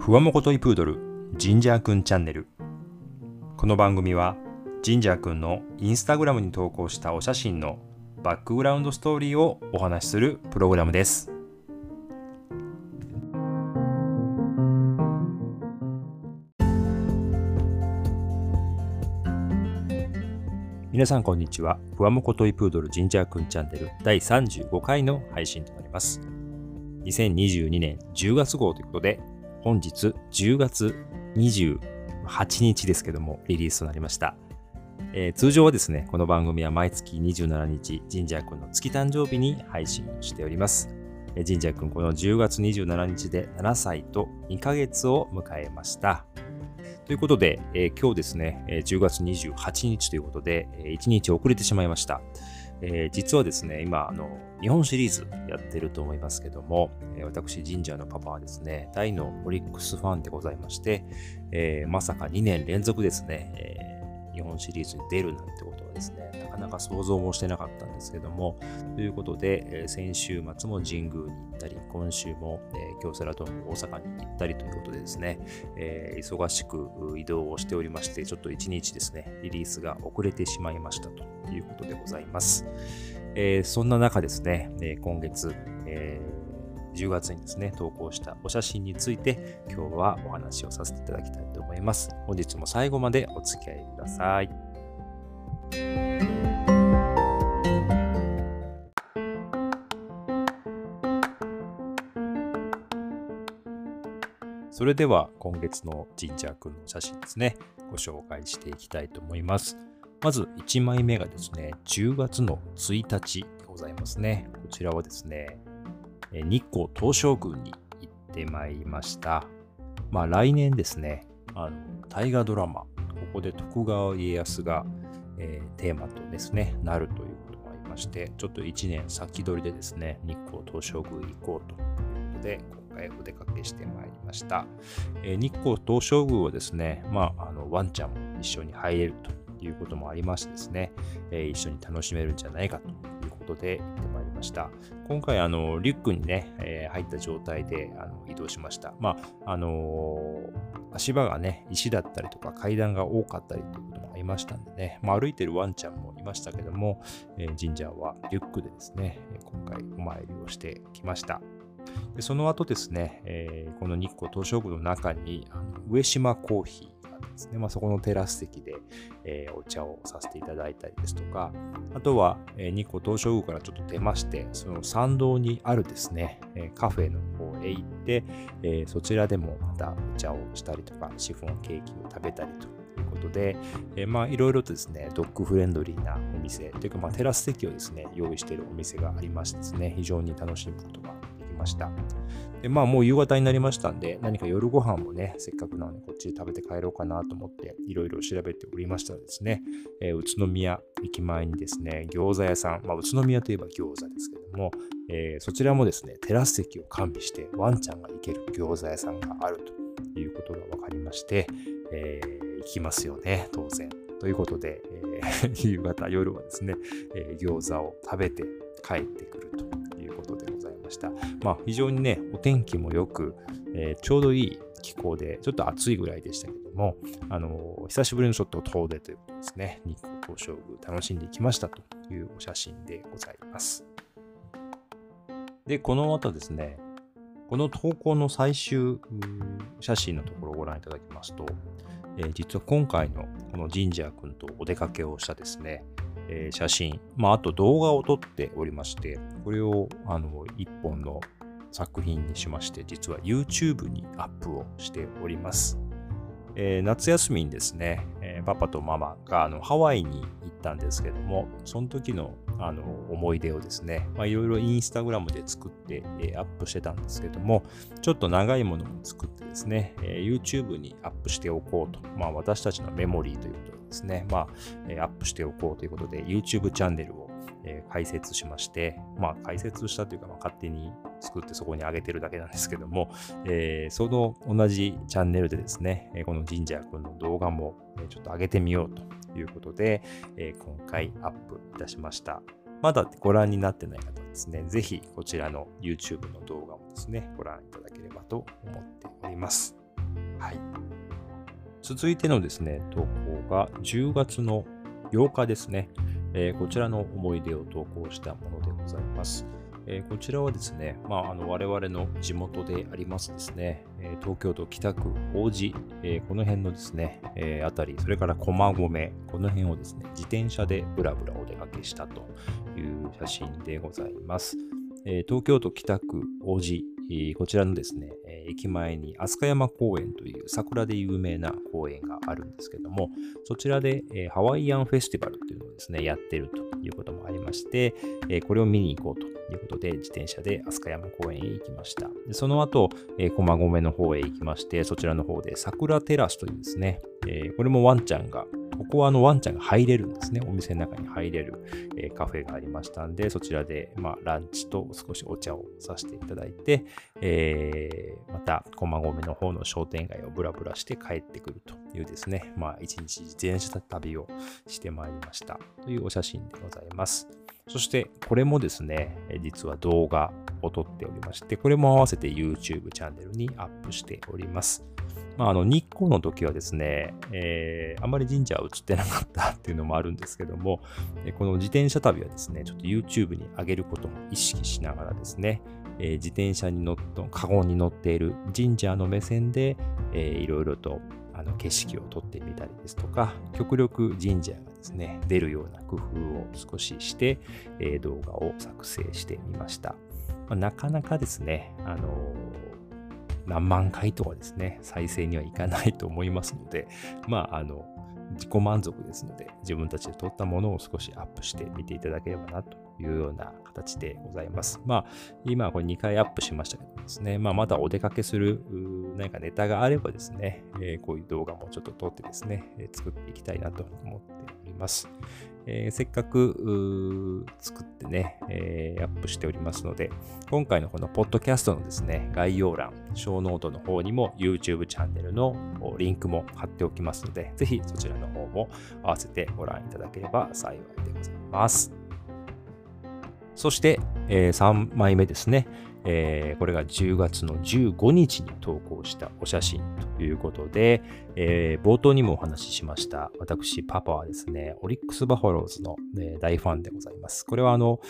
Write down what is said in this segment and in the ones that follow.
ふわもこといプードルジンジャーくんチャンネル。この番組はジンジャーくんのインスタグラムに投稿したお写真のバックグラウンドストーリーをお話しするプログラムです。皆さんこんにちは。ふわもこといプードルジンジャーくんチャンネル第35回の配信となります。2022年10月号ということで本日10月28日ですけども、リリースとなりました。えー、通常はですね、この番組は毎月27日、ジンジャー君の月誕生日に配信しております。えー、ジンジャー君、この10月27日で7歳と2ヶ月を迎えました。ということで、えー、今日ですね、10月28日ということで、1日遅れてしまいました。えー、実はですね、今、あの、日本シリーズやってると思いますけども、えー、私、神社のパパはですね、大のオリックスファンでございまして、えー、まさか2年連続ですね、え日本シリーズに出るなんてことはですね、なかなか想像もしてなかったんですけども、ということで、え先週末も神宮に行ったり、今週も、え京セラドーム大阪に行ったりということでですね、え忙しく移動をしておりまして、ちょっと1日ですね、リリースが遅れてしまいましたということでございます。えー、そんな中ですね、え、今月、えー、10月にですね、投稿したお写真について今日はお話をさせていただきたい思います。本日も最後までお付き合いください。それでは今月のジンジャーくんの写真ですね、ご紹介していきたいと思います。まず1枚目がですね、10月の1日でございますね。こちらはですね、日光東照宮に行ってまいりました。まあ来年ですね、あの大河ドラマ、ここで徳川家康が、えー、テーマとですね、なるということもありまして、ちょっと1年先取りでですね、日光東照宮行こうということで、今回お出かけしてまいりました。えー、日光東照宮はですね、まあ、あのワンちゃんも一緒に入れるということもありましてですね、えー、一緒に楽しめるんじゃないかということで行ってました。今回、あの、リュックにね、えー、入った状態であの移動しました。まあ、あのー、足場がね、石だったりとか階段が多かったりということもありましたんでね、まあ、歩いてるワンちゃんもいましたけども、えー、神社はリュックでですね、今回お参りをしてきました。でその後ですね、えー、この日光東照宮の中にあの上島コーヒーですね、まあ、そこのテラス席で、えー、お茶をさせていただいたりですとか、あとは、えー、日光東照宮からちょっと出まして、その参道にあるですね、えー、カフェの方へ行って、えそちらでもまたお茶をしたりとか、シフォンケーキを食べたりということで、えまあいろいろとですね、ドッグフレンドリーなお店というか、まあ、テラス席をですね、用意しているお店がありましてですね、非常に楽しむことがました。で、まあもう夕方になりましたんで、何か夜ご飯もね、せっかくなのでこっちで食べて帰ろうかなと思って、いろいろ調べておりましたらですね、えー、宇都宮駅前にですね、餃子屋さん、まあ宇都宮といえば餃子ですけども、えー、そちらもですね、テラス席を完備して、ワンちゃんが行ける餃子屋さんがあるということが分かりまして、えー、行きますよね、当然。ということで、えー、夕方、夜はですね、えー、餃子を食べて帰ってくるということでました。まあ、非常にね、お天気も良く、えー、ちょうどいい気候で、ちょっと暑いぐらいでしたけども、あのー、久しぶりのちょっと遠出ということですね、日光東照宮楽しんでいきましたというお写真でございます。で、この後ですね、この投稿の最終写真のところをご覧いただきますと、えー、実は今回のこのジンジャー君とお出かけをしたですね、えー、写真、まあ、あと動画を撮っておりまして、これをあの1本の作品にしまして、実は YouTube にアップをしております。えー、夏休みにですね、えー、パパとママがあのハワイにったんですけども、その時のあの思い出をですね、いろいろインスタグラムで作って、え、アップしてたんですけども、ちょっと長いものも作ってですね、え、YouTube にアップしておこうと、まあ、私たちのメモリーということでですね、まあ、え、アップしておこうということで、YouTube チャンネルをえー、解説しまして、まあ、解説したというか、まあ、勝手に作ってそこに上げてるだけなんですけども、えー、その同じチャンネルでですね、この神社君の動画もちょっと上げてみようということで、え今回アップいたしました。まだご覧になってない方はですね、ぜひこちらの YouTube の動画もですね、ご覧いただければと思っております。はい。続いてのですね、投稿が10月の8日ですね。えー、こちらの思い出を投稿したものでございます。えー、こちらはですね、まあ、あの我々の地元でありますですね、え、東京都北区王子、えー、この辺のですね、えあたり、それから駒込、この辺をですね、自転車でぶらぶらお出かけしたという写真でございます。え東京都北区王子、こちらのですね、駅前に飛鳥山公園という桜で有名な公園があるんですけども、そちらでえハワイアンフェスティバルっていうのをですね、やってるということもありましてえ、これを見に行こうということで、自転車で飛鳥山公園へ行きました。でその後、駒込の方へ行きまして、そちらの方で桜テラスというですね、えこれもワンちゃんがここはあのワンちゃんが入れるんですね。お店の中に入れる、えー、カフェがありましたんで、そちらで、まあ、ランチと少しお茶をさせていただいて、えー、また、駒込の方の商店街をブラブラして帰ってくるというですね、まあ、一日自転車旅をしてまいりましたというお写真でございます。そして、これもですね、実は動画を撮っておりまして、これも合わせて YouTube チャンネルにアップしております。まあ、あの日光の時はですね、えー、あまり神社は映ってなかったっていうのもあるんですけども、この自転車旅はですね、ちょっと YouTube に上げることも意識しながらですね、えー、自転車に乗っと、カゴに乗っている神社の目線で、えー、いろいろとあの景色を撮ってみたりですとか、極力神社がですね、出るような工夫を少しして、えー、動画を作成してみました。まあ、なかなかですね、あのー何万回とかですね、再生にはいかないと思いますので、まあ、あの、自己満足ですので、自分たちで撮ったものを少しアップしてみていただければなというような形でございます。まあ、今これ2回アップしましたけどですね、まあ、またお出かけする何かネタがあればですね、えー、こういう動画もちょっと撮ってですね、えー、作っていきたいなと思っております。えー、せっかく作ってね、えー、アップしておりますので、今回のこのポッドキャストのですね、概要欄、ショーノートの方にも YouTube チャンネルのリンクも貼っておきますので、ぜひそちらの方も合わせてご覧いただければ幸いでございます。そして、えー、3枚目ですね。えー、これが10月の15日に投稿したお写真ということで、えー、冒頭にもお話ししました、私、パパはですね、オリックス・バファローズの、大ファンでございます。これはあの、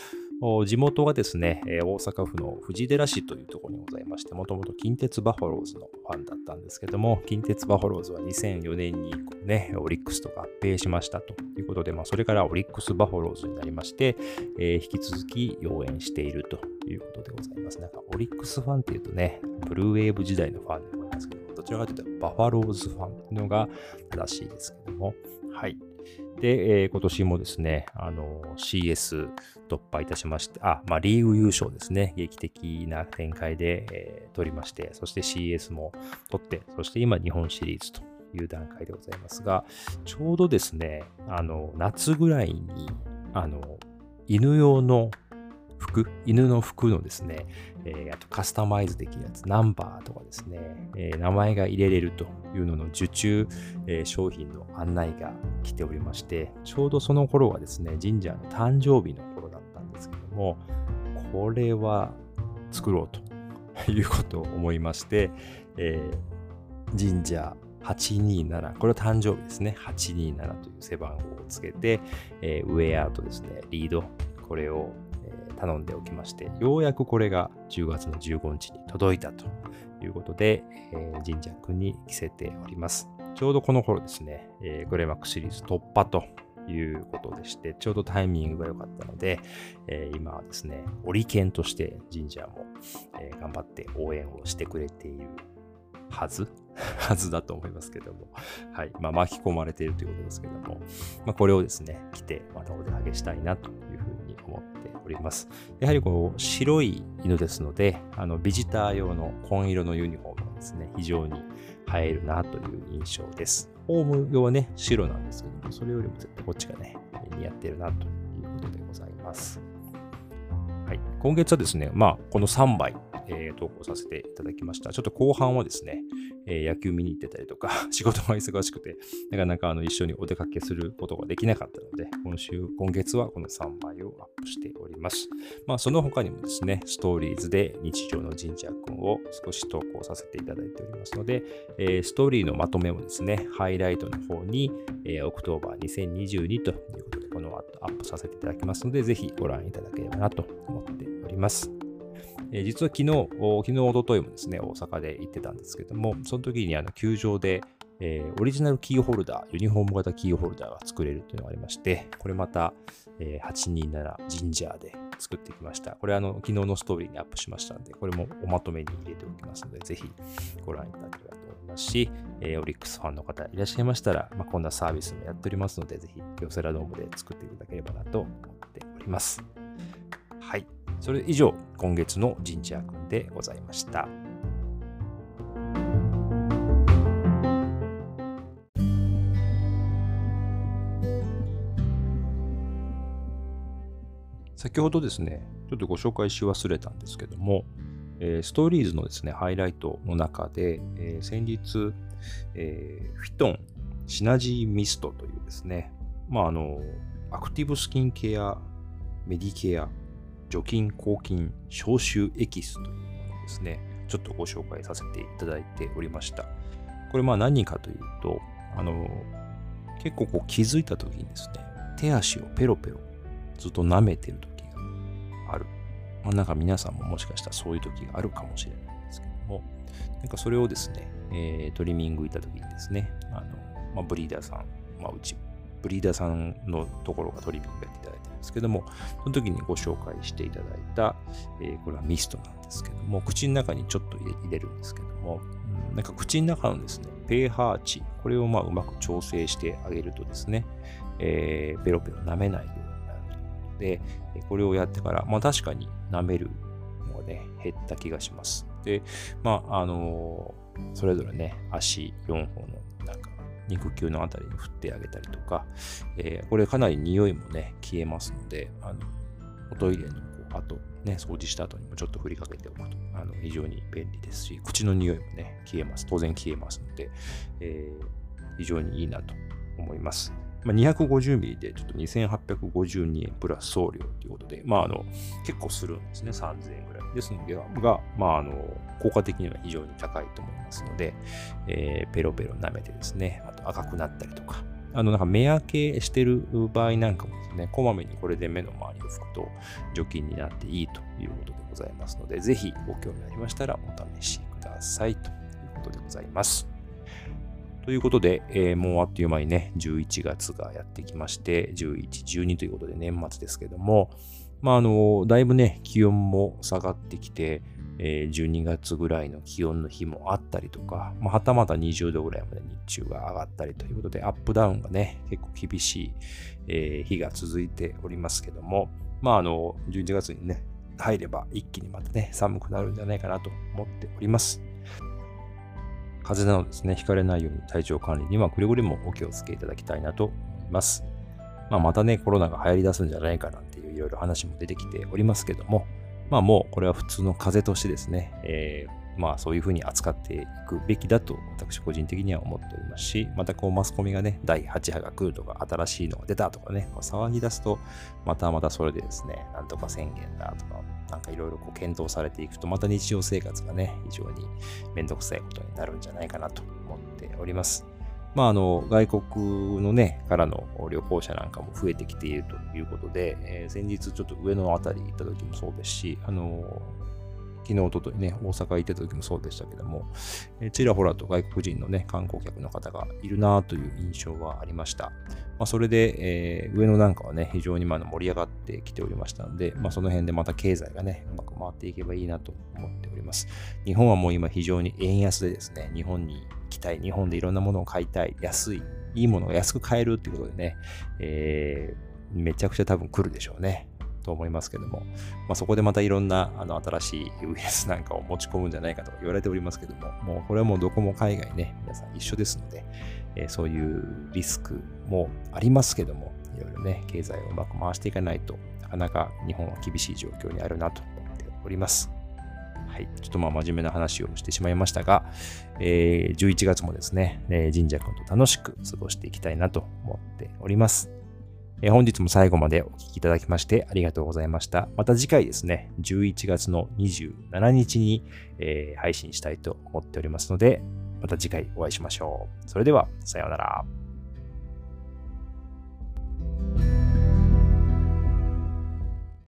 地元がですね、大阪府の藤井寺市というところにございまして、もともと近鉄バファローズのファンだったんですけども、近鉄バファローズは2004年にね、オリックスと合併しましたということで、まあ、それからオリックスバファローズになりまして、えー、引き続き応援しているということでございます。なんかオリックスファンっていうとね、ブルーウェーブ時代のファンでございますけど、どちらかというとバファローズファンというのが正しいですけども、はい。で、えー、今年もですね、あの CS 突破いたしまして、あ、まあ、リーグ優勝ですね、劇的な展開で、えー、取りまして、そして CS も取って、そして今、日本シリーズという段階でございますが、ちょうどですね、あの夏ぐらいに、あの犬用の服、犬の服のですね、えー、あとカスタマイズできるやつ、ナンバーとかですね、えー、名前が入れれるというのの受注、えー、商品の案内が来ておりまして、ちょうどその頃はですね、神社の誕生日の頃だったんですけども、これは作ろうということを思いまして、え神社827、これは誕生日ですね。827という背番号をつけて、えウェアとですね、リード、これを頼んでおきまして、ようやくこれが10月の15日に届いたということで、えー、神社君に着せております。ちょうどこの頃ですね、えー、グレマックシリーズ突破ということでして、ちょうどタイミングが良かったので、えー、今はですね、オリケンとして神社も、えー、頑張って応援をしてくれているはずはずだと思いますけども、はい。まあ、巻き込まれているということですけども、まあ、これをですね、着て、またお出かけしたいなというふうに思っております。やはりこう、白い犬ですので、あの、ビジター用の紺色のユニフォームがですね、非常に映えるなという印象です。ホーム用はね、白なんですけども、それよりも絶対こっちがね、似合ってるなということでございます。はい。今月はですね、まあ、この3枚、えー、投稿させていただきました。ちょっと後半はですね、えー、野球見に行ってたりとか、仕事が忙しくて、なかなかあの一緒にお出かけすることができなかったので、今週、今月はこの3枚をアップしております。まあ、その他にもですね、ストーリーズで日常の神社君を少し投稿させていただいておりますので、えー、ストーリーのまとめをですね、ハイライトの方に、えー、 October 2022ということで、この後アップさせていただきますので、ぜひご覧いただければなと思っております。えー、実は昨日、昨日、おとといもですね、大阪で行ってたんですけども、その時にあの球場で、えー、オリジナルキーホルダー、ユニフォーム型キーホルダーが作れるというのがありまして、これまた、えー、827ジンジャーで作ってきました。これあの、昨日のストーリーにアップしましたので、これもおまとめに入れておきますので、ぜひご覧いただければと思いますし、えー、オリックスファンの方いらっしゃいましたら、まあ、こんなサービスもやっておりますので、ぜひ、京セラドームで作っていただければなと思っております。それ以上、今月の神社君でございました。先ほどですね、ちょっとご紹介し忘れたんですけども、えー、ストーリーズのですね、ハイライトの中で、えー、先日、えー、フィトンシナジーミストというですね、まあ、あの、アクティブスキンケア、メディケア、除菌、抗菌、消臭エキスというものですね、ちょっとご紹介させていただいておりました。これまあ何かというと、あの、結構こう気づいた時にですね、手足をペロペロずっと舐めてる時がある。まあなんか皆さんももしかしたらそういう時があるかもしれないんですけども、なんかそれをですね、えー、トリミング行った時にですね、あの、まあ、ブリーダーさん、まあうち、ブリーダーさんのところがトリミングやっていただいですけども、その時にご紹介していただいた、えー、これはミストなんですけども、口の中にちょっと入れるんですけども、うん、なんか口の中のですね、pH 値、これをまあうまく調整してあげるとですね、えー、ペロペロ舐めないようになるということで、これをやってから、まあ確かに舐めるのがね、減った気がします。で、まあ、あのー、それぞれね、足4本の肉球のあたりに振ってあげたりとか、えー、これかなり匂いもね、消えますので、あのおトイレのあと、ね、掃除した後にもちょっと振りかけておくと、あの非常に便利ですし、口の匂いもね、消えます。当然消えますので、えー、非常にいいなと思います。まあ、250ミリでちょっと2852円プラス送料ということで、まあ、あの、結構するんですね。3000円ぐらい。ですので、が、まあ、あの、効果的には非常に高いと思いますので、えー、ペロペロ舐めてですね、あと赤くなったりとか、あの、なんか目開けしてる場合なんかもですね、こまめにこれで目の周りを拭くと除菌になっていいということでございますので、ぜひご興味ありましたらお試しくださいということでございます。ということで、えー、もうあっという間にね、11月がやってきまして、11、12ということで年末ですけども、まあ、あの、だいぶね、気温も下がってきて、えー、12月ぐらいの気温の日もあったりとか、まあ、はたまた20度ぐらいまで日中が上がったりということで、アップダウンがね、結構厳しい、えー、日が続いておりますけども、まあ、あの、11月にね、入れば一気にまたね、寒くなるんじゃないかなと思っております。風邪などですね、ひかれないように体調管理にはくれぐれもお気をつけいただきたいなと思います。まあ、またね、コロナが流行り出すんじゃないかなんていういろいろ話も出てきておりますけども、まあもうこれは普通の風邪としてですね、えー、まあそういうふうに扱っていくべきだと私個人的には思っておりますし、またこうマスコミがね、第8波が来るとか、新しいのが出たとかね、騒ぎ出すと、またまたそれでですね、なんとか宣言だとか、なんかいろいろこう検討されていくと、また日常生活がね、非常にめんどくさいことになるんじゃないかなと思っております。まあ、あの、外国のね、からの旅行者なんかも増えてきているということで、えー、先日ちょっと上野あたり行った時もそうですし、あの、昨日、おとといね、大阪行ってた時もそうでしたけども、えちらほらと外国人のね、観光客の方がいるなという印象はありました。まあ、それで、えー、上野なんかはね、非常にまだ盛り上がってきておりましたので、まあ、その辺でまた経済がね、うまく回っていけばいいなと思っております。日本はもう今非常に円安でですね、日本に行きたい、日本でいろんなものを買いたい、安い、いいものが安く買えるっていうことでね、えー、めちゃくちゃ多分来るでしょうね。と思いますけども、まあ、そこでまたいろんなあの新しいウイルスなんかを持ち込むんじゃないかと言われておりますけども、もうこれはもうどこも海外ね、皆さん一緒ですので、え、そういうリスクもありますけども、いろいろね、経済をうまく回していかないとなかなか日本は厳しい状況にあるなと思っております。はい。ちょっとまあ真面目な話をしてしまいましたが、えー、11月もですね、えー、神社君と楽しく過ごしていきたいなと思っております。えー、本日も最後までお聴きいただきましてありがとうございました。また次回ですね、11月の27日に、えー、配信したいと思っておりますので、また次回お会いしましょう。それでは、さようなら。